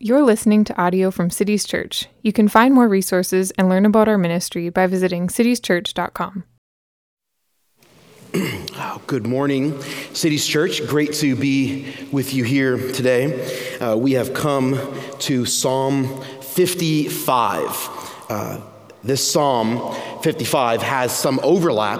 You're listening to audio from Cities Church. You can find more resources and learn about our ministry by visiting citieschurch.com. Oh, good morning, Cities Church. Great to be with you here today. Uh, we have come to Psalm 55. Uh, this Psalm 55 has some overlap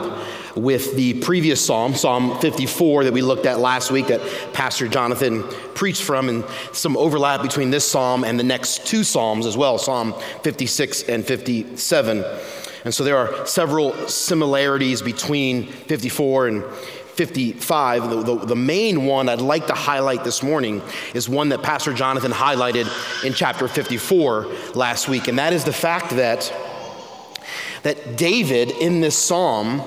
with the previous psalm, Psalm 54, that we looked at last week, that Pastor Jonathan preached from, and some overlap between this psalm and the next two psalms as well, Psalm 56 and 57. And so there are several similarities between 54 and 55. The, the, the, main one I'd like to highlight this morning is one that Pastor Jonathan highlighted in chapter 54 last week, and that is the fact that, that David in this psalm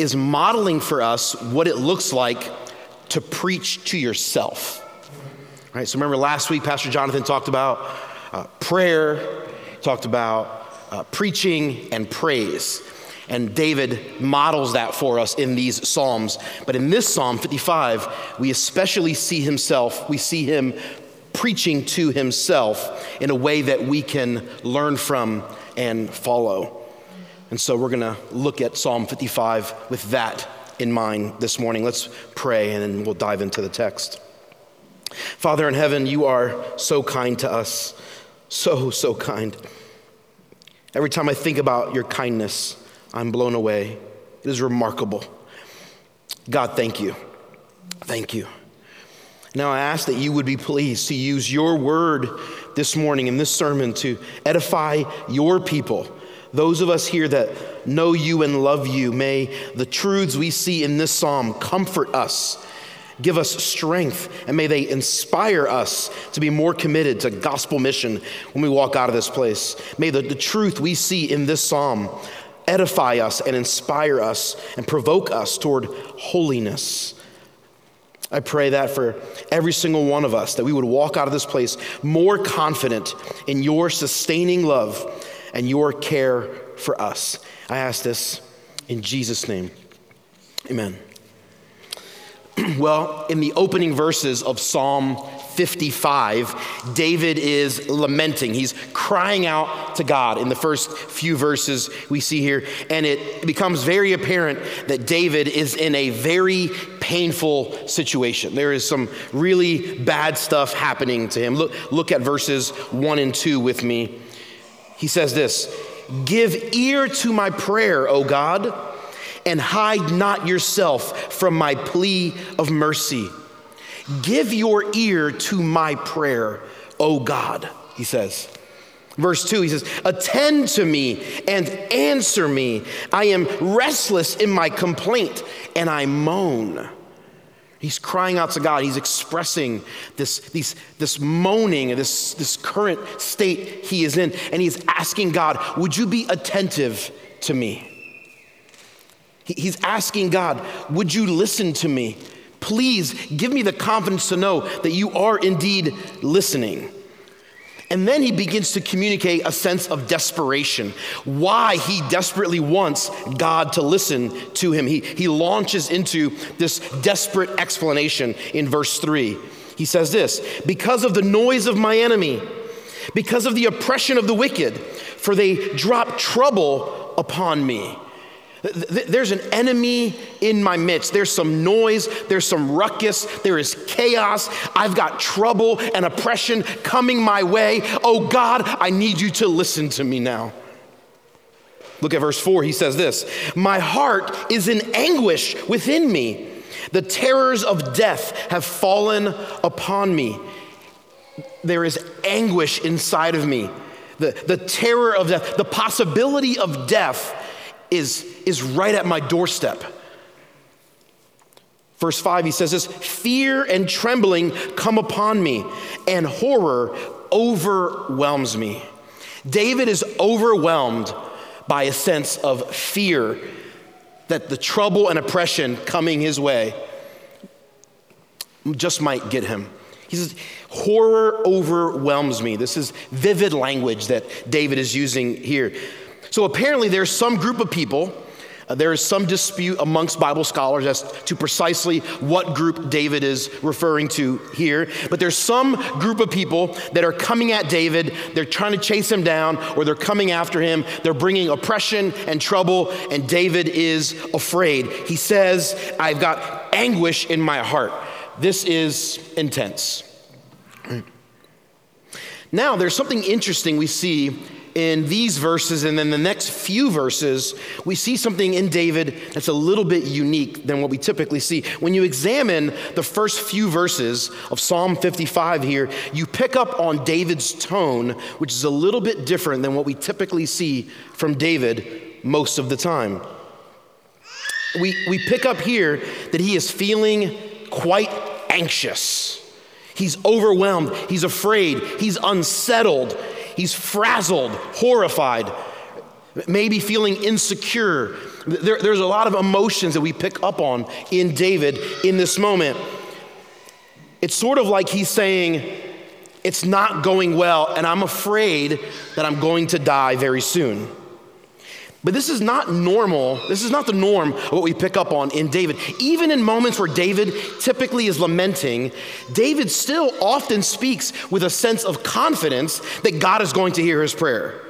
is modeling for us what it looks like to preach to yourself. Right? So remember last week, Pastor Jonathan talked about uh, prayer, talked about uh, preaching and praise. And David models that for us in these Psalms. But in this Psalm 55, we especially see himself, we see him preaching to himself in a way that we can learn from and follow. And so we're going to look at Psalm 55 with that in mind this morning. Let's pray and then we'll dive into the text. Father in heaven, you are so kind to us. So, so kind. Every time I think about your kindness, I'm blown away. It is remarkable. God, thank you. Thank you. Now I ask that you would be pleased to use your word this morning in this sermon to edify your people those of us here that know you and love you, may the truths we see in this psalm comfort us, give us strength, and may they inspire us to be more committed to gospel mission when we walk out of this place. May the, the truth we see in this psalm edify us and inspire us and provoke us toward holiness. I pray that for every single one of us, that we would walk out of this place more confident in your sustaining love and your care for us. I ask this in Jesus' name. Amen. well, in the opening verses of Psalm 55, David is lamenting. He's crying out to God in the first few verses we see here. And it becomes very apparent that David is in a very painful situation. There is some really bad stuff happening to him. Look, look at verses 1 and 2 with me. He says this Give ear to my prayer, O God, and hide not yourself from my plea of mercy. Give your ear to my prayer, O God, he says. Verse 2, he says, Attend to me and answer me. I am restless in my complaint and I moan. He's crying out to God. He's expressing this, these, this moaning, this, this current state he is in. And he's asking God, Would you be attentive to me? He's asking God, Would you listen to me? Please give me the confidence to know that you are indeed listening. And then he begins to communicate a sense of desperation, why he desperately wants God to listen to him. He, he launches into this desperate explanation in verse 3. He says this Because of the noise of my enemy, because of the oppression of the wicked, for they drop trouble upon me. There's an enemy in my midst. There's some noise, there's some ruckus, there is chaos. I've got trouble and oppression coming my way. Oh God, I need you to listen to me now. Look at verse 4. He says this My heart is in anguish within me. The terrors of death have fallen upon me. There is anguish inside of me. The, the terror of death, the possibility of death is, is right at my doorstep. Verse 5, he says this Fear and trembling come upon me, and horror overwhelms me. David is overwhelmed by a sense of fear that the trouble and oppression coming his way just might get him. He says, Horror overwhelms me. This is vivid language that David is using here. So apparently, there's some group of people Uh, there is some dispute amongst Bible scholars as to precisely what group David is referring to here, but there's some group of people that are coming at David. They're trying to chase him down, or they're coming after him. They're bringing oppression and trouble, and David is afraid. He says, I've got anguish in my heart. This is intense. Now, there's something interesting we see in these verses and then the next few verses, we see something in David that's a little bit unique than what we typically see. When you examine the first few verses of Psalm 55 here, you pick up on David's tone, which is a little bit different than what we typically see from David most of the time. We, we pick up here that he is feeling quite anxious. He's overwhelmed, he's afraid, he's unsettled, He's frazzled, horrified, maybe feeling insecure. There, there's a lot of emotions that we pick up on in David in this moment. It's sort of like he's saying, It's not going well, and I'm afraid that I'm going to die very soon. But this is not normal. This is not the norm of what we pick up on in David. Even in moments where David typically is lamenting, David still often speaks with a sense of confidence that God is going to hear his prayer.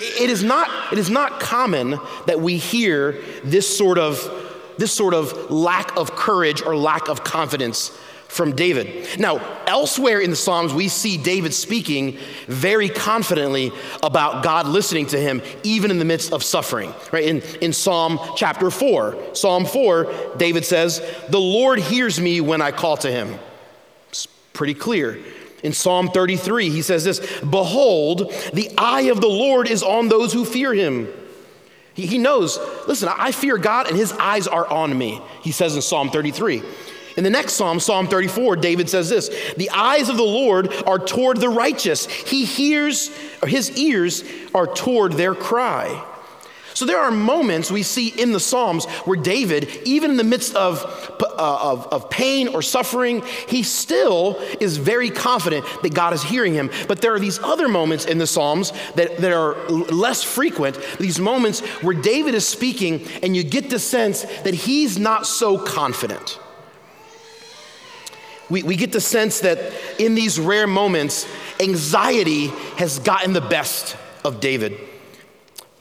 It is not, it is not common that we hear this sort of this sort of lack of courage or lack of confidence from David. Now, elsewhere in the Psalms, we see David speaking very confidently about God listening to him, even in the midst of suffering. Right? In, in Psalm chapter 4, Psalm 4, David says, The Lord hears me when I call to him. It's pretty clear. In Psalm 33, he says this Behold, the eye of the Lord is on those who fear him. He, he knows, listen, I fear God and his eyes are on me, he says in Psalm 33. In the next psalm, Psalm 34, David says this The eyes of the Lord are toward the righteous, he hears, his ears are toward their cry. So there are moments we see in the Psalms where David, even in the midst of, uh, of, of, pain or suffering, he still is very confident that God is hearing him. But there are these other moments in the Psalms that, that are less frequent, these moments where David is speaking and you get the sense that he's not so confident. We, we get the sense that in these rare moments, anxiety has gotten the best of David.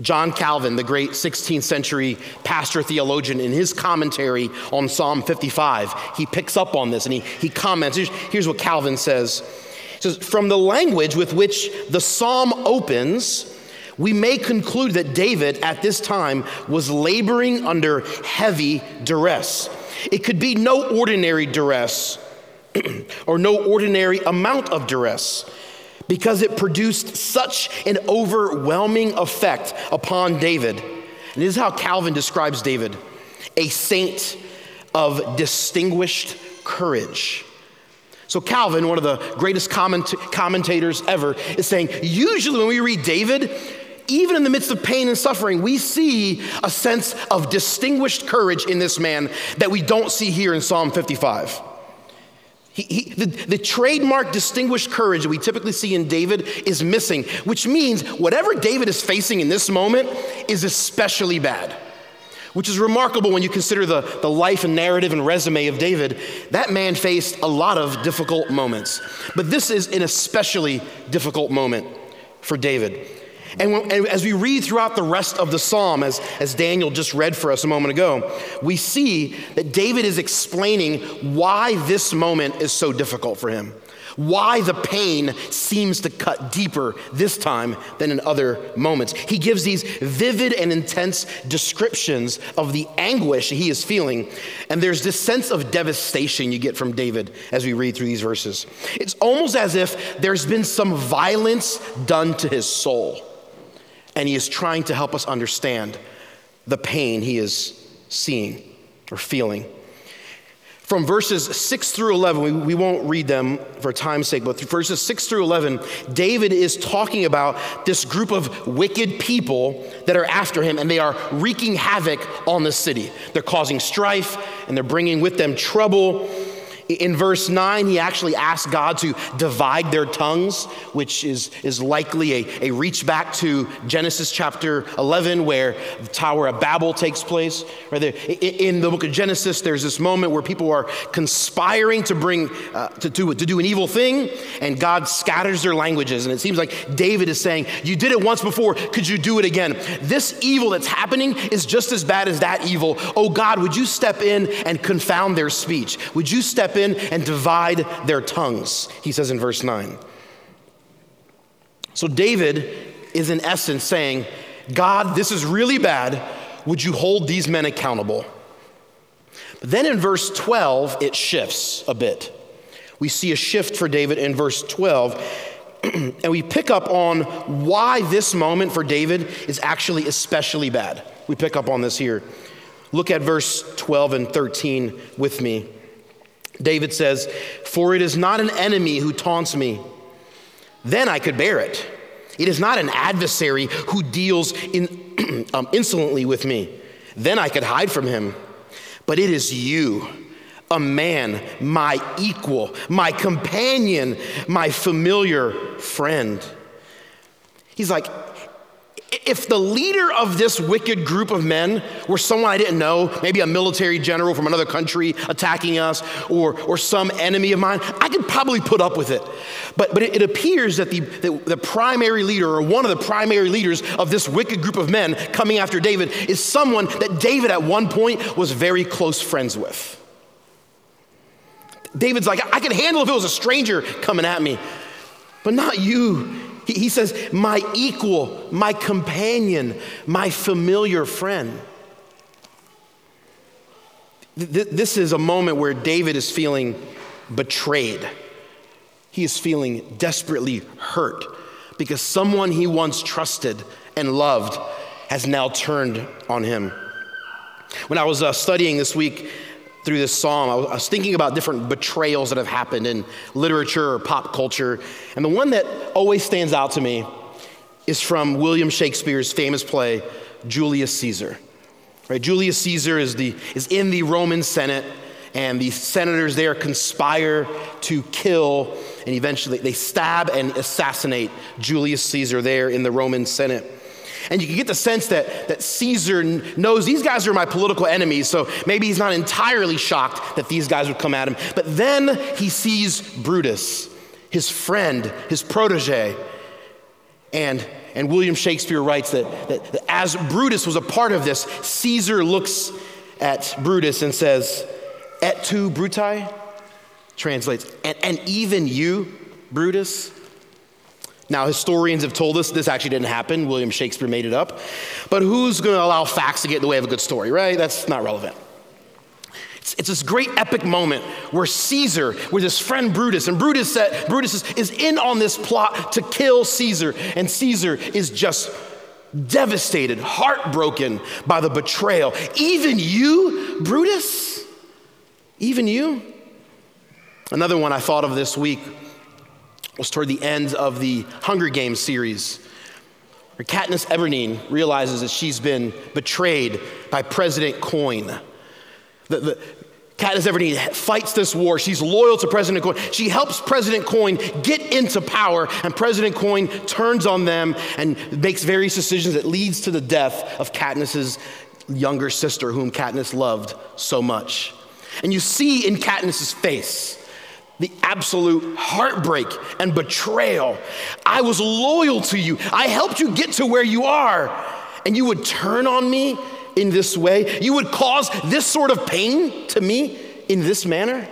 John Calvin, the great 16th century pastor theologian, in his commentary on Psalm 55, he picks up on this and he, he comments. Here's, here's what Calvin says He says, From the language with which the psalm opens, we may conclude that David at this time was laboring under heavy duress. It could be no ordinary duress or no ordinary amount of duress because it produced such an overwhelming effect upon David. And this is how Calvin describes David a saint of distinguished courage. So, Calvin, one of the greatest comment- commentators ever, is saying usually when we read David, even in the midst of pain and suffering, we see a sense of distinguished courage in this man that we don't see here in Psalm 55. He, he, the, the trademark distinguished courage that we typically see in David is missing, which means whatever David is facing in this moment is especially bad. Which is remarkable when you consider the, the life and narrative and resume of David. That man faced a lot of difficult moments. But this is an especially difficult moment for David. And, when, and, as we read throughout the rest of the psalm, as, as Daniel just read for us a moment ago, we see that David is explaining why this moment is so difficult for him, why the pain seems to cut deeper this time than in other moments. He gives these vivid and intense descriptions of the anguish he is feeling, and there's this sense of devastation you get from David as we read through these verses. It's almost as if there's been some violence done to his soul and he is trying to help us understand the pain he is seeing or feeling. From verses 6 through 11, we, we won't read them for time's sake, but verses 6 through 11, David is talking about this group of wicked people that are after him, and they are wreaking havoc on the city. They're causing strife, and they're bringing with them trouble. In verse 9, he actually asks God to divide their tongues, which is, is likely a, a reach back to Genesis chapter 11, where the Tower of Babel takes place. Right there. In the book of Genesis, there's this moment where people are conspiring to bring, uh, to, do, to do an evil thing, and God scatters their languages. And it seems like David is saying, You did it once before, could you do it again? This evil that's happening is just as bad as that evil. Oh God, would you step in and confound their speech? Would you step in and divide their tongues, he says in verse 9. So David is in essence saying, God, this is really bad. Would you hold these men accountable? But then in verse 12, it shifts a bit. We see a shift for David in verse 12. and we pick up on why this moment for David is actually especially bad. We pick up on this here. Look at verse 12 and 13 with me. David says, For it is not an enemy who taunts me, then I could bear it. It is not an adversary who deals in, um, insolently with me, then I could hide from him. But it is you, a man, my equal, my companion, my familiar friend. He's like, if the leader of this wicked group of men were someone I didn't know, maybe a military general from another country attacking us or, or some enemy of mine, I could probably put up with it. But, but it, it appears that the, the, the primary leader or one of the primary leaders of this wicked group of men coming after David is someone that David at one point was very close friends with. David's like, I could handle if it was a stranger coming at me, but not you. He, he says, my equal, my companion, my familiar friend. Th- this is a moment where David is feeling betrayed. He is feeling desperately hurt because someone he once trusted and loved has now turned on him. When I was uh, studying this week, through this psalm, I was thinking about different betrayals that have happened in literature or pop culture. And the one that always stands out to me is from William Shakespeare's famous play, Julius Caesar. Right? Julius Caesar is, the, is in the Roman Senate, and the senators there conspire to kill and eventually they stab and assassinate Julius Caesar there in the Roman Senate. And you can get the sense that, that Caesar knows these guys are my political enemies, so maybe he's not entirely shocked that these guys would come at him. But then he sees Brutus, his friend, his protege. And, and William Shakespeare writes that, that, that as Brutus was a part of this, Caesar looks at Brutus and says, Et tu, Brute? Translates, and, and even you, Brutus? Now, historians have told us this actually didn't happen. William Shakespeare made it up. But who's going to allow facts to get in the way of a good story, right? That's not relevant. It's, it's this great epic moment where Caesar, with his friend Brutus, and Brutus, said, Brutus is, is in on this plot to kill Caesar, and Caesar is just devastated, heartbroken by the betrayal. Even you, Brutus? Even you? Another one I thought of this week was toward the end of the Hunger Games series, where Katniss Everdeen realizes that she's been betrayed by President Coin. The, the, Katniss Everdeen fights this war. She's loyal to President Coin. She helps President Coin get into power, and President Coin turns on them and makes various decisions that leads to the death of Katniss's younger sister, whom Katniss loved so much. And you see in Katniss's face the absolute heartbreak and betrayal. I was loyal to you. I helped you get to where you are. And you would turn on me in this way? You would cause this sort of pain to me in this manner?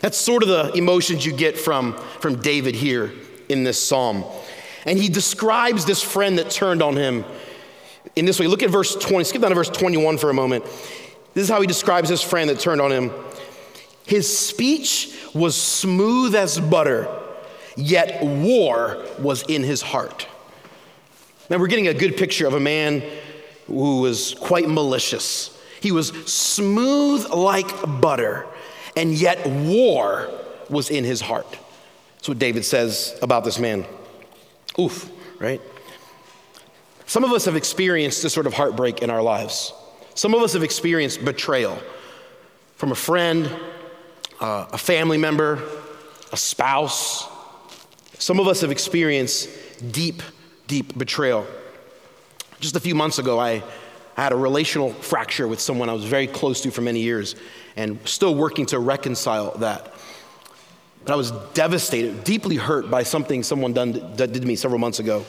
That's sort of the emotions you get from, from David here in this psalm. And he describes this friend that turned on him in this way. Look at verse 20, skip down to verse 21 for a moment. This is how he describes this friend that turned on him. His speech was smooth as butter, yet war was in his heart. Now we're getting a good picture of a man who was quite malicious. He was smooth like butter, and yet war was in his heart. That's what David says about this man. Oof, right? Some of us have experienced this sort of heartbreak in our lives. Some of us have experienced betrayal from a friend, uh, a family member, a spouse. Some of us have experienced deep, deep betrayal. Just a few months ago, I had a relational fracture with someone I was very close to for many years and still working to reconcile that. But I was devastated, deeply hurt by something someone done, did to me several months ago.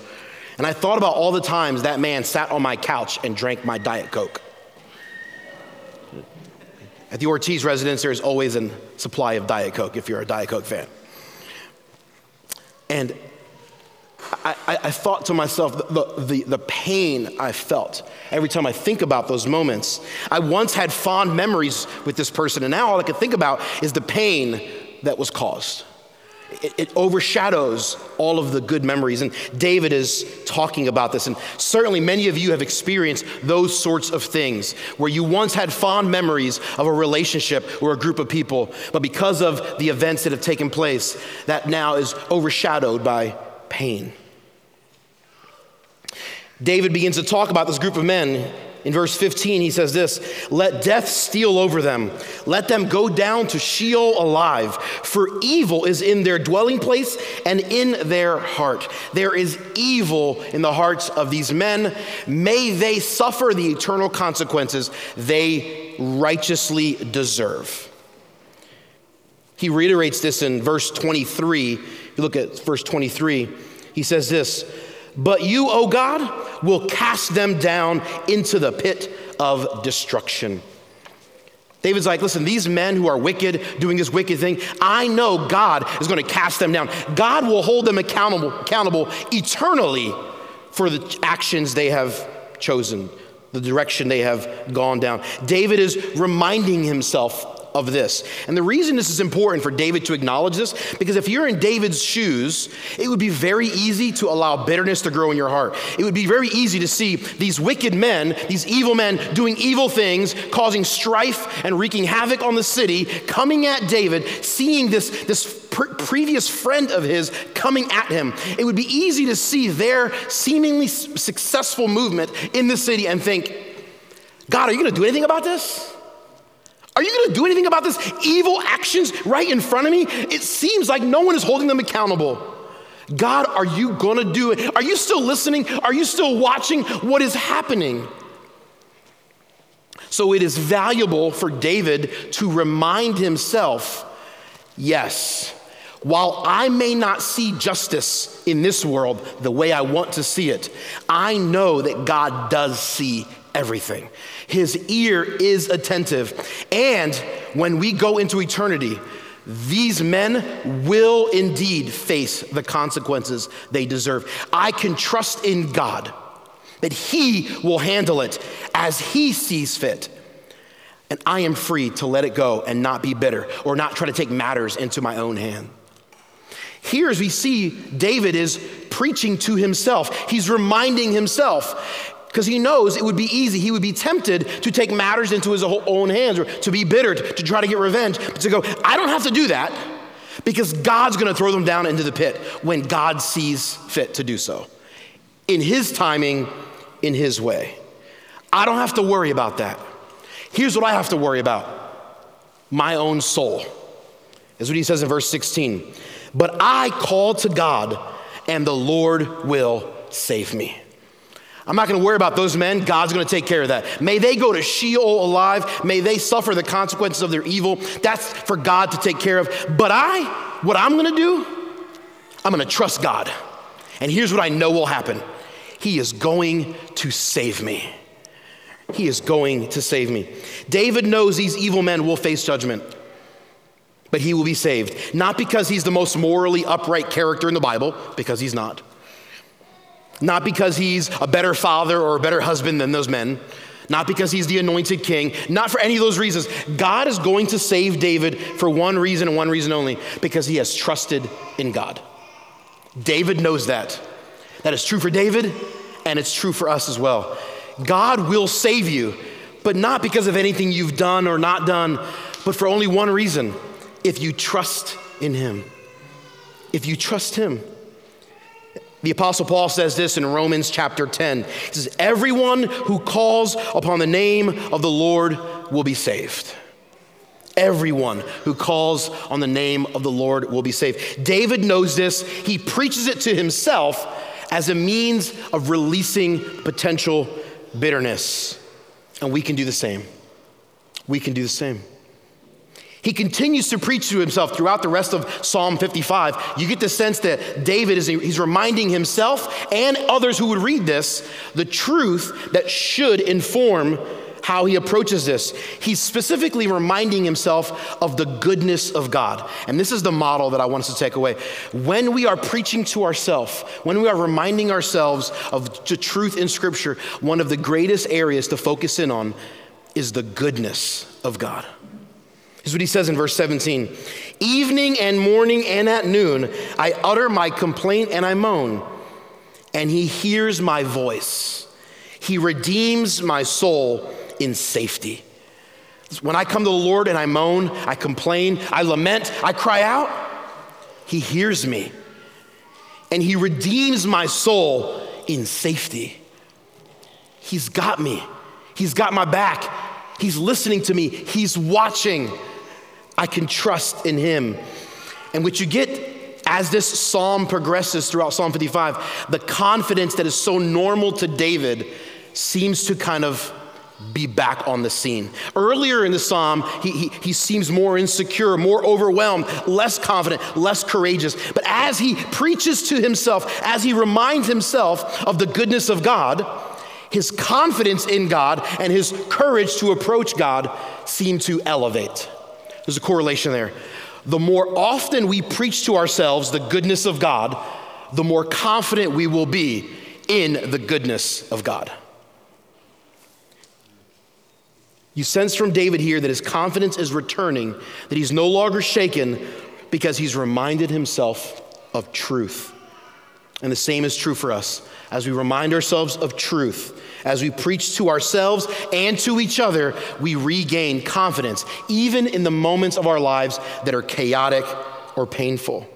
And I thought about all the times that man sat on my couch and drank my Diet Coke. At the Ortiz residence, there's always a supply of Diet Coke if you're a Diet Coke fan. And I, I, I thought to myself, the, the, the pain I felt every time I think about those moments. I once had fond memories with this person, and now all I can think about is the pain that was caused. It, it, overshadows all of the good memories. And David is talking about this. And certainly many of you have experienced those sorts of things where you once had fond memories of a relationship or a group of people, but because of the events that have taken place, that now is overshadowed by pain. David begins to talk about this group of men. In verse 15, he says this Let death steal over them. Let them go down to Sheol alive, for evil is in their dwelling place and in their heart. There is evil in the hearts of these men. May they suffer the eternal consequences they righteously deserve. He reiterates this in verse 23. If you look at verse 23, he says this but you, O God, will cast them down into the pit of destruction. David's like, listen, these men who are wicked, doing this wicked thing, I know God is going to cast them down. God will hold them accountable, accountable eternally for the actions they have chosen, the direction they have gone down. David is reminding himself of this. And the reason this is important for David to acknowledge this, because if you're in David's shoes, it would be very easy to allow bitterness to grow in your heart. It would be very easy to see these wicked men, these evil men doing evil things, causing strife and wreaking havoc on the city, coming at David, seeing this, this pre- previous friend of his coming at him. It would be easy to see their seemingly successful movement in the city and think, God, are you going to do anything about this? Are you going to do anything about this evil actions right in front of me? It seems like no one is holding them accountable. God, are you going to do it? Are you still listening? Are you still watching what is happening? So it is valuable for David to remind himself yes, while I may not see justice in this world the way I want to see it, I know that God does see everything. His ear is attentive. And when we go into eternity, these men will indeed face the consequences they deserve. I can trust in God that He will handle it as He sees fit. And I am free to let it go and not be bitter or not try to take matters into my own hand. Here, as we see, David is preaching to himself. He's reminding himself because he knows it would be easy. He would be tempted to take matters into his own hands or to be bitter, to try to get revenge, but to go, I don't have to do that because God's going to throw them down into the pit when God sees fit to do so. In his timing, in his way. I don't have to worry about that. Here's what I have to worry about my own soul. Is what he says in verse 16. But I call to God, and the Lord will save me. I'm not going to worry about those men. God's going to take care of that. May they go to Sheol alive. May they suffer the consequences of their evil. That's for God to take care of. But I, what I'm going to do, I'm going to trust God. And here's what I know will happen He is going to save me. He is going to save me. David knows these evil men will face judgment, but he will be saved. Not because he's the most morally upright character in the Bible, because he's not not because he's a better father or a better husband than those men, not because he's the anointed king, not for any of those reasons. God is going to save David for one reason and one reason only because he has trusted in God. David knows that. That is true for David and it's true for us as well. God will save you, but not because of anything you've done or not done, but for only one reason if you trust in him. If you trust him. The Apostle Paul says this in Romans chapter 10. He says, Everyone who calls upon the name of the Lord will be saved. Everyone who calls on the name of the Lord will be saved. David knows this. He preaches it to himself as a means of releasing potential bitterness. And we can do the same. We can do the same. He continues to preach to himself throughout the rest of Psalm 55. You get the sense that David is he's reminding himself and others who would read this the truth that should inform how he approaches this. He's specifically reminding himself of the goodness of God. And this is the model that I want us to take away. When we are preaching to ourselves, when we are reminding ourselves of the truth in Scripture, one of the greatest areas to focus in on is the goodness of God. Here's what he says in verse 17 Evening and morning and at noon, I utter my complaint and I moan, and he hears my voice. He redeems my soul in safety. When I come to the Lord and I moan, I complain, I lament, I cry out, he hears me. And he redeems my soul in safety. He's got me. He's got my back. He's listening to me. He's watching. I can trust in him. And what you get as this psalm progresses throughout Psalm 55, the confidence that is so normal to David seems to kind of be back on the scene. Earlier in the psalm, he, he, he, seems more insecure, more overwhelmed, less confident, less courageous. But as he preaches to himself, as he reminds himself of the goodness of God, his confidence in God and his courage to approach God seem to elevate. There's a correlation there. The more often we preach to ourselves the goodness of God, the more confident we will be in the goodness of God. You sense from David here that his confidence is returning, that he's no longer shaken because he's reminded himself of truth. And the same is true for us. As we remind ourselves of truth, as we preach to ourselves and to each other, we regain confidence, even in the moments of our lives that are chaotic or painful.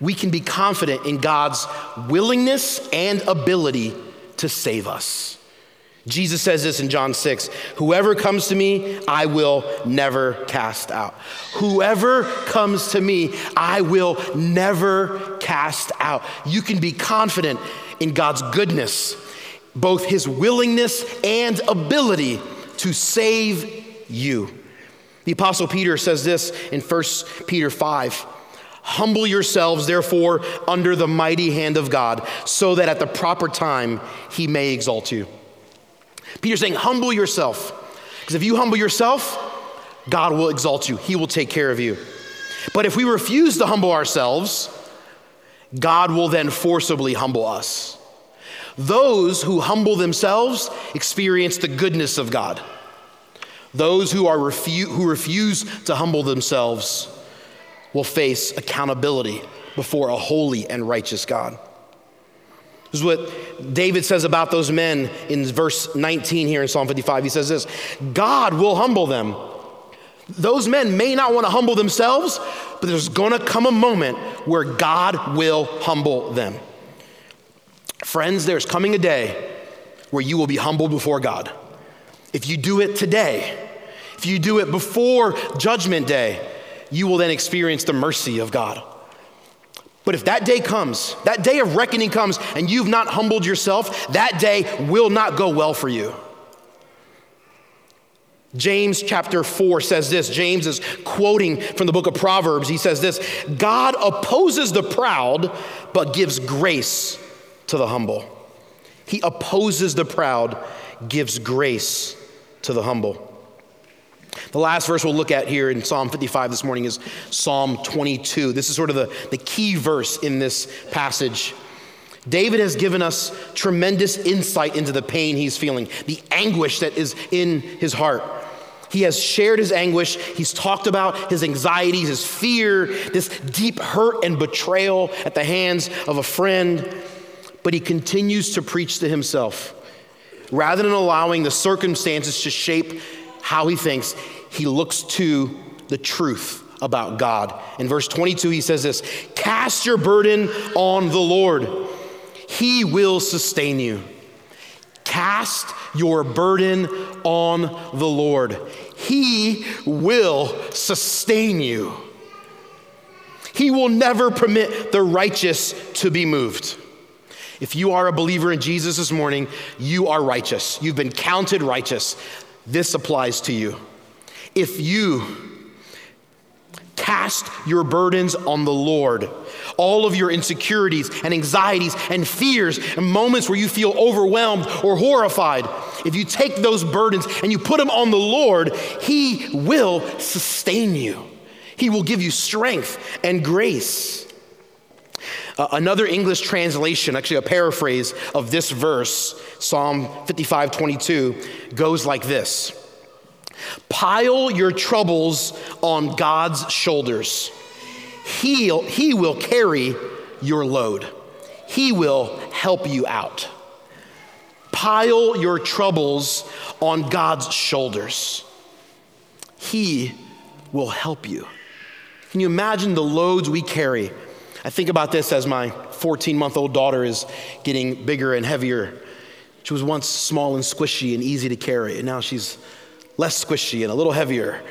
We can be confident in God's willingness and ability to save us. Jesus says this in John 6 Whoever comes to me, I will never cast out. Whoever comes to me, I will never cast out. You can be confident in God's goodness, both his willingness and ability to save you. The Apostle Peter says this in 1 Peter 5. Humble yourselves, therefore, under the mighty hand of God, so that at the proper time he may exalt you. Peter's saying, humble yourself. Because if you humble yourself, God will exalt you, He will take care of you. But if we refuse to humble ourselves, God will then forcibly humble us. Those who humble themselves experience the goodness of God. Those who, are refu- who refuse to humble themselves will face accountability before a holy and righteous God. This is what David says about those men in verse 19 here in Psalm 55. He says this God will humble them. Those men may not want to humble themselves, but there's going to come a moment where God will humble them. Friends, there's coming a day where you will be humbled before God. If you do it today, if you do it before Judgment Day, you will then experience the mercy of God. But if that day comes, that day of reckoning comes, and you've not humbled yourself, that day will not go well for you. James chapter 4 says this. James is quoting from the book of Proverbs. He says this God opposes the proud, but gives grace to the humble. He opposes the proud, gives grace to the humble. The last verse we'll look at here in Psalm 55 this morning is Psalm 22. This is sort of the, the key verse in this passage. David has given us tremendous insight into the pain he's feeling, the anguish that is in his heart. He has shared his anguish. He's talked about his anxieties, his fear, this deep hurt and betrayal at the hands of a friend. But he continues to preach to himself. Rather than allowing the circumstances to shape how he thinks, he looks to the truth about God. In verse 22, he says this Cast your burden on the Lord, he will sustain you. Cast your burden on the Lord, He will sustain you. He will never permit the righteous to be moved. If you are a believer in Jesus this morning, you are righteous. You've been counted righteous. This applies to you. If you cast your burdens on the Lord, all of your insecurities and anxieties and fears and moments where you feel overwhelmed or horrified, if you take those burdens and you put them on the Lord, He will sustain you. He will give you strength and grace. Uh, another English translation, actually a paraphrase of this verse, Psalm 55 22, goes like this Pile your troubles on God's shoulders. He'll, he will carry your load, He will help you out. Pile your troubles on God's shoulders. He will help you. Can you imagine the loads we carry? I think about this as my 14 month old daughter is getting bigger and heavier. She was once small and squishy and easy to carry, and now she's less squishy and a little heavier.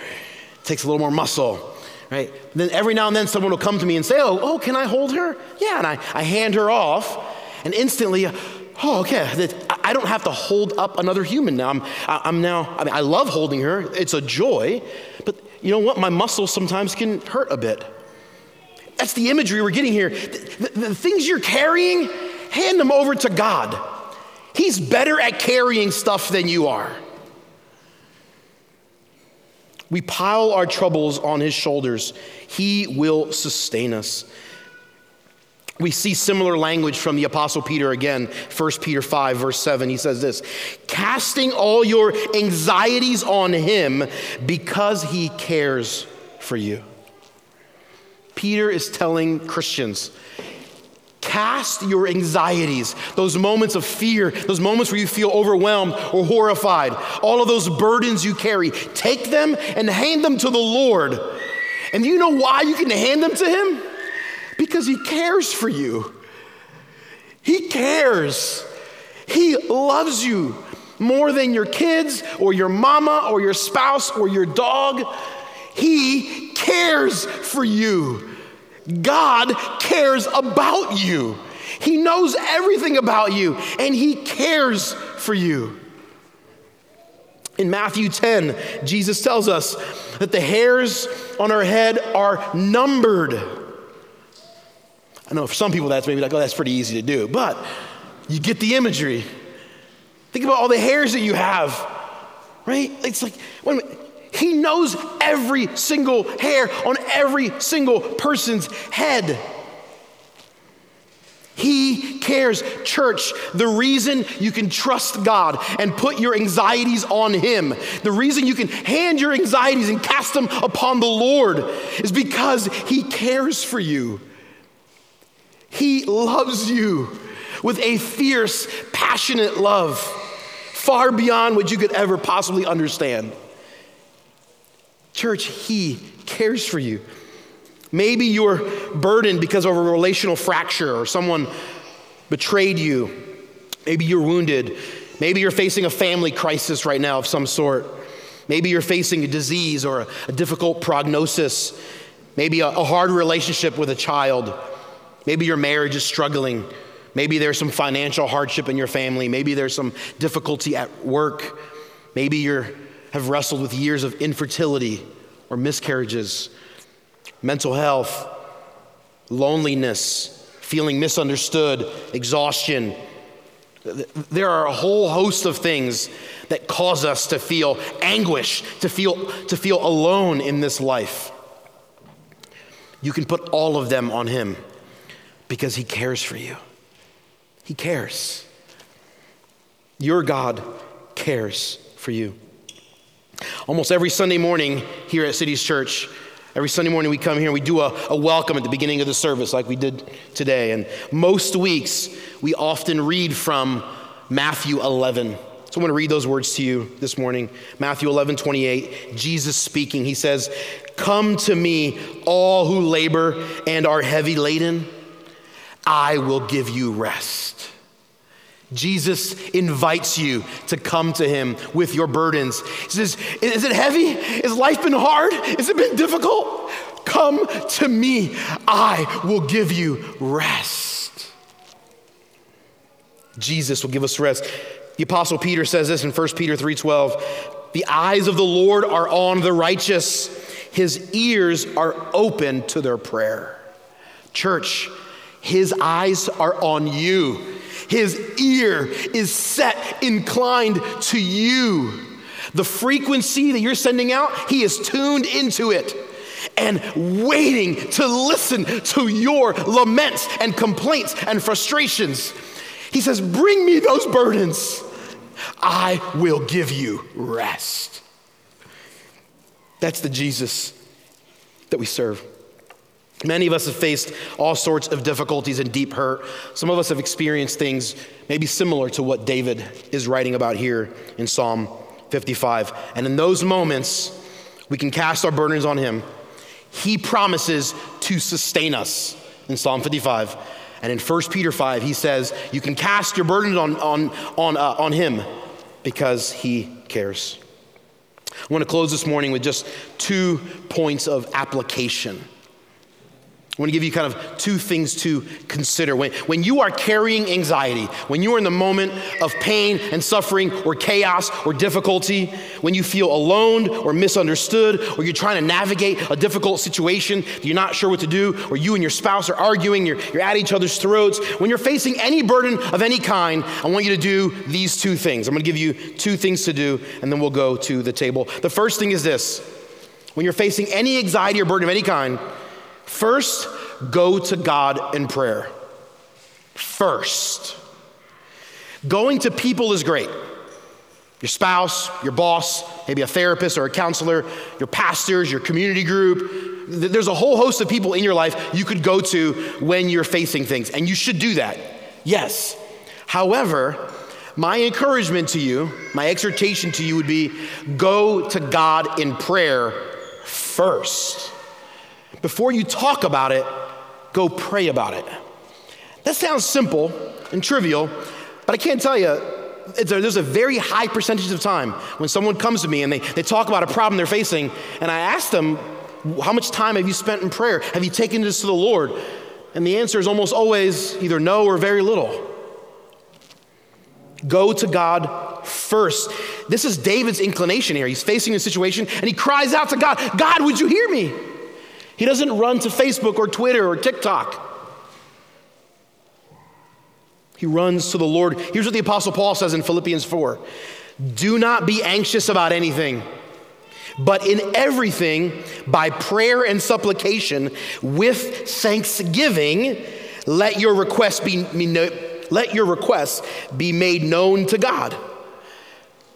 Takes a little more muscle, right? then every now and then someone will come to me and say, Oh, oh, can I hold her? Yeah, and I, I hand her off, and instantly, oh, okay, I don't have to hold up another human now. I'm, I'm now, I mean, I love holding her, it's a joy, but you know what? My muscles sometimes can hurt a bit. That's the imagery we're getting here. The, the, the, things you're carrying, hand them over to God. He's better at carrying stuff than you are. We pile our troubles on his shoulders. He will sustain us. We see similar language from the Apostle Peter again, 1 Peter 5, verse 7. He says this casting all your anxieties on him because he cares for you. Peter is telling Christians, cast your anxieties, those moments of fear, those moments where you feel overwhelmed or horrified, all of those burdens you carry, take them and hand them to the Lord. And you know why you can hand them to him? Because He cares for you. He cares. He loves you more than your kids or your mama or your spouse or your dog. He cares for you. God cares about you. He knows everything about you and He cares for you. In Matthew 10, Jesus tells us that the hairs on our head are numbered. I know for some people that's maybe like, oh, that's pretty easy to do, but you get the imagery. Think about all the hairs that you have, right? It's like, wait a minute. He knows every single hair on every single person's head. He cares. Church, the reason you can trust God and put your anxieties on Him, the reason you can hand your anxieties and cast them upon the Lord is because He cares for you. He loves you with a fierce, passionate love, far beyond what you could ever possibly understand. Church, He cares for you. Maybe you're burdened because of a relational fracture or someone betrayed you. Maybe you're wounded. Maybe you're facing a family crisis right now of some sort. Maybe you're facing a disease or a, a difficult prognosis. Maybe a, a hard relationship with a child. Maybe your marriage is struggling. Maybe there's some financial hardship in your family. Maybe there's some difficulty at work. Maybe you have wrestled with years of infertility or miscarriages, mental health, loneliness, feeling misunderstood, exhaustion. There are a whole host of things that cause us to feel anguish, to feel, to feel alone in this life. You can put all of them on Him because He cares for you. He cares. Your God cares for you. Almost every Sunday morning here at Cities Church, every Sunday morning we come here and we do a, a, welcome at the beginning of the service like we did today. And most weeks we often read from Matthew 11. So I'm going to read those words to you this morning. Matthew 11, 28, Jesus speaking. He says, Come to me, all who labor and are heavy laden I will give you rest. Jesus invites you to come to him with your burdens. He says, Is it heavy? Has life been hard? Has it been difficult? Come to me. I will give you rest. Jesus will give us rest. The apostle Peter says this in 1 Peter 3:12, "The eyes of the Lord are on the righteous. His ears are open to their prayer." Church, his eyes are on you. His ear is set, inclined to you. The frequency that you're sending out, He is tuned into it and waiting to listen to your laments and complaints and frustrations. He says, Bring me those burdens. I will give you rest. That's the Jesus that we serve. Many of us have faced all sorts of difficulties and deep hurt. Some of us have experienced things maybe similar to what David is writing about here in Psalm 55. And in those moments, we can cast our burdens on him. He promises to sustain us in Psalm 55. And in 1 Peter 5, he says, You can cast your burdens on, on, on, uh, on him because he cares. I want to close this morning with just two points of application I want to give you kind of two things to consider. When, when you are carrying anxiety, when you are in the moment of pain and suffering or chaos or difficulty, when you feel alone or misunderstood, or you're trying to navigate a difficult situation you're not sure what to do, or you and your spouse are arguing, you're, you're at each other's throats, when you're facing any burden of any kind, I want you to do these two things. I'm going to give you two things to do, and then we'll go to the table. The first thing is this when you're facing any anxiety or burden of any kind, First, go to God in prayer. First. Going to people is great. Your spouse, your boss, maybe a therapist or a counselor, your pastors, your community group. There's a whole host of people in your life you could go to when you're facing things, and you should do that. Yes. However, my encouragement to you, my exhortation to you would be go to God in prayer first. Before you talk about it, go pray about it. That sounds simple and trivial, but I can't tell you, there's a very high percentage of time when someone comes to me and they, they talk about a problem they're facing, and I ask them, How much time have you spent in prayer? Have you taken this to the Lord? And the answer is almost always either no or very little. Go to God first. This is David's inclination here. He's facing a situation and he cries out to God, God, would you hear me? He doesn't run to Facebook or Twitter or TikTok. He runs to the Lord. Here's what the Apostle Paul says in Philippians 4 Do not be anxious about anything, but in everything, by prayer and supplication, with thanksgiving, let your requests be, let your requests be made known to God.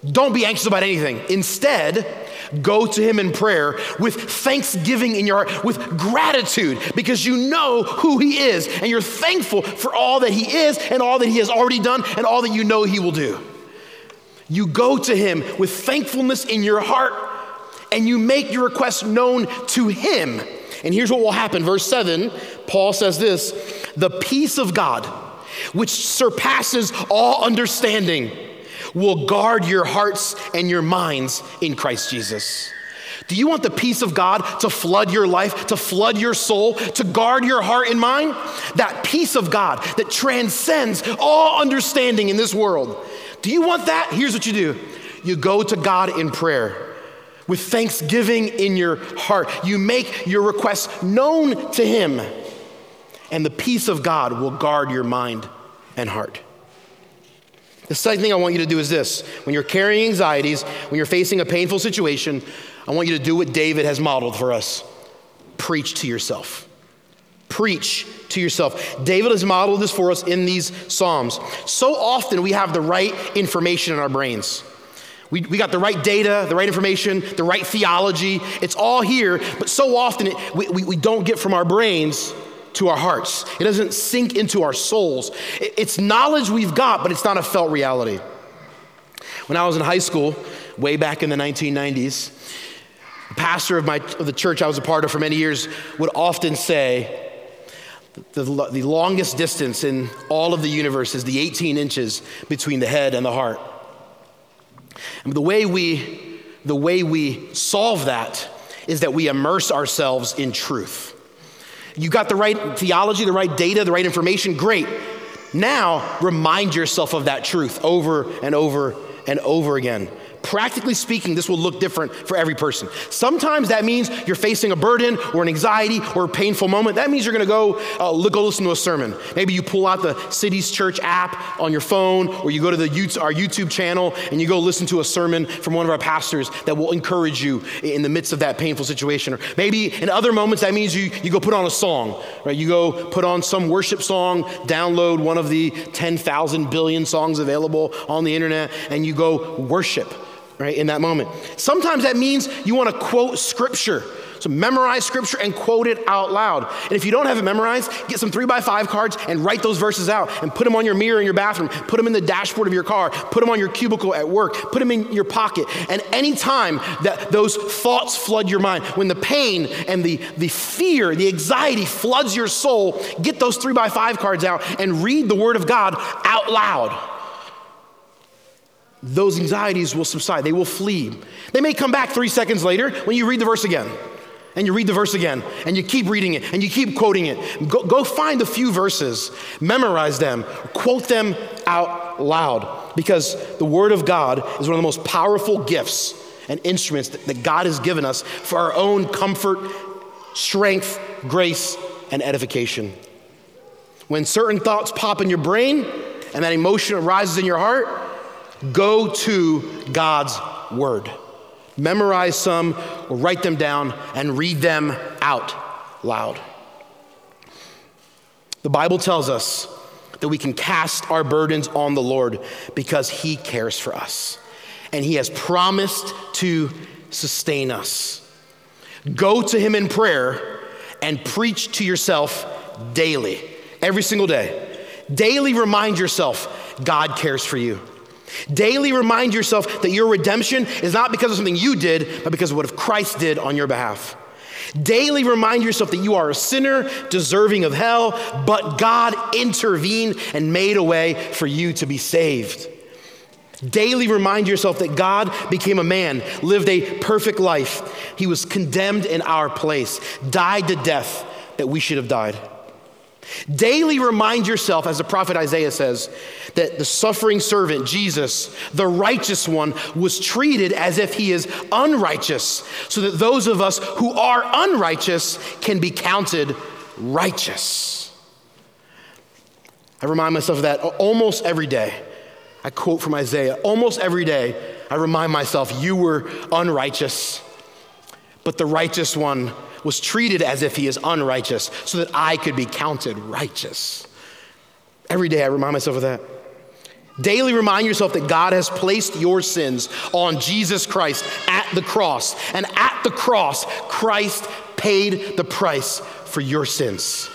Don't be anxious about anything. Instead, go to Him in prayer with thanksgiving in your heart, with gratitude, because you know who He is and you're thankful for all that He is and all that He has already done and all that you know He will do. You go to Him with thankfulness in your heart and you make your request known to Him. And here's what will happen. Verse 7, Paul says this the peace of God, which surpasses all understanding will guard your hearts and your minds in Christ Jesus. Do you want the peace of God to flood your life, to flood your soul, to guard your heart and mind? That peace of God that transcends all understanding in this world. Do you want that? Here's what you do you go to God in prayer with thanksgiving in your heart. You make your requests known to Him, and the peace of God will guard your mind and heart. The second thing I want you to do is this when you're carrying anxieties, when you're facing a painful situation, I want you to do what David has modeled for us preach to yourself. Preach to yourself. David has modeled this for us in these Psalms. So often we have the right information in our brains. We, we got the right data, the right information, the right theology. It's all here, but so often it, we, we, we don't get from our brains to our hearts. It doesn't sink into our souls. It's knowledge we've got, but it's not a felt reality. When I was in high school, way back in the 1990s, the pastor of, my, of the church I was a part of for many years would often say, the, the longest distance in all of the universe is the 18 inches between the head and the heart. And the way we, the way we solve that is that we immerse ourselves in truth. You got the right theology, the right data, the right information, great. Now remind yourself of that truth over and over and over again. Practically speaking, this will look different for every person. Sometimes that means you're facing a burden or an anxiety or a painful moment. That means you're going to go uh, go listen to a sermon. Maybe you pull out the Cities Church app on your phone, or you go to the our YouTube channel and you go listen to a sermon from one of our pastors that will encourage you in the midst of that painful situation. Or maybe in other moments that means you, you go put on a song, right? You go put on some worship song, download one of the 10,000 billion songs available on the internet, and you go worship right, in that moment. Sometimes that means you want to quote scripture. So memorize scripture and quote it out loud. And if you don't have it memorized, get some three by five cards and write those verses out and put them on your mirror in your bathroom, put them in the dashboard of your car, put them on your cubicle at work, put them in your pocket. And anytime that those thoughts flood your mind, when the pain and the, the fear, the anxiety floods your soul, get those three by five cards out and read the word of God out loud those anxieties will subside. They will flee. They may come back three seconds later when you read the verse again. And you read the verse again, and you keep reading it, and you keep quoting it. Go, go find a few verses, memorize them, quote them out loud, because the Word of God is one of the most powerful gifts and instruments that, that God has given us for our own comfort, strength, grace, and edification. When certain thoughts pop in your brain and that emotion arises in your heart, Go to God's word. Memorize some or write them down and read them out loud. The Bible tells us that we can cast our burdens on the Lord because He cares for us and He has promised to sustain us. Go to Him in prayer and preach to yourself daily, every single day. Daily remind yourself God cares for you. Daily remind yourself that your redemption is not because of something you did, but because of what Christ did on your behalf. Daily remind yourself that you are a sinner deserving of hell, but God intervened and made a way for you to be saved. Daily remind yourself that God became a man, lived a perfect life. He was condemned in our place, died to death that we should have died. Daily remind yourself, as the prophet Isaiah says, that the suffering servant, Jesus, the righteous one, was treated as if he is unrighteous, so that those of us who are unrighteous can be counted righteous. I remind myself of that almost every day. I quote from Isaiah almost every day. I remind myself, You were unrighteous, but the righteous one was treated as if he is unrighteous so that I could be counted righteous. Every day I remind myself of that. Daily remind yourself that God has placed your sins on Jesus Christ at the cross. And at the cross, Christ paid the price for your sins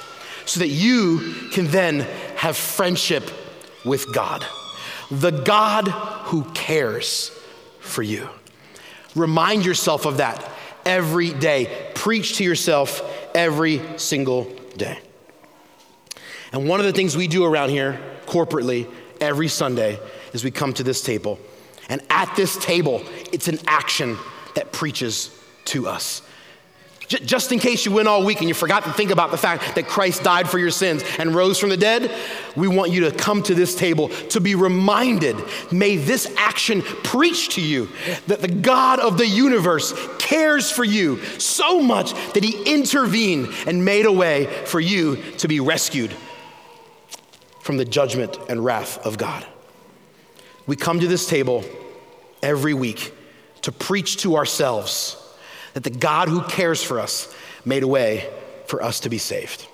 so that you can then have friendship with God, the God who cares for you. Remind yourself of that every day. Preach to yourself every single day. And one of the things we do around here corporately every Sunday is we come to this table. And at this table, it's an action that preaches to us. J- just in case you went all week and you forgot to think about the fact that Christ died for your sins and rose from the dead, we want you to come to this table to be reminded. May this action preach to you that the God of the universe cares for you so much that he intervened and made a way for you to be rescued from the judgment and wrath of God. We come to this table every week to preach to ourselves that the God who cares for us made a way for us to be saved.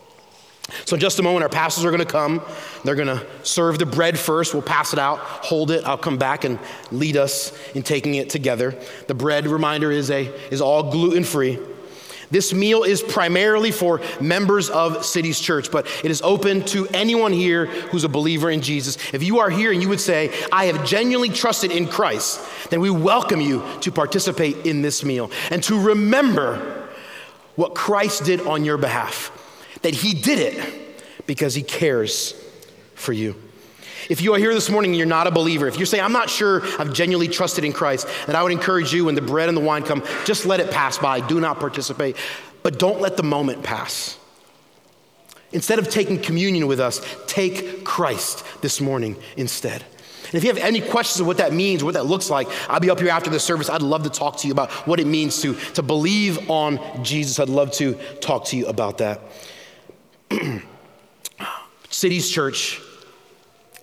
So, in just a moment, our pastors are going to come. They're going to serve the bread first. We'll pass it out, hold it. I'll come back and lead us in taking it together. The bread, reminder, is, a, is all gluten free. This meal is primarily for members of Cities Church, but it is open to anyone here who's a believer in Jesus. If you are here and you would say, I have genuinely trusted in Christ, then we welcome you to participate in this meal and to remember what Christ did on your behalf. That he did it because he cares for you. If you are here this morning and you're not a believer, if you say, I'm not sure I've genuinely trusted in Christ, then I would encourage you when the bread and the wine come, just let it pass by. Do not participate. But don't let the moment pass. Instead of taking communion with us, take Christ this morning instead. And if you have any questions of what that means, what that looks like, I'll be up here after the service. I'd love to talk to you about what it means to, to believe on Jesus. I'd love to talk to you about that. Cities Church,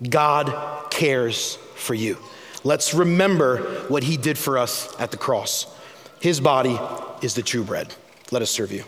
God cares for you. Let's remember what he did for us at the cross. His body is the true bread. Let us serve you.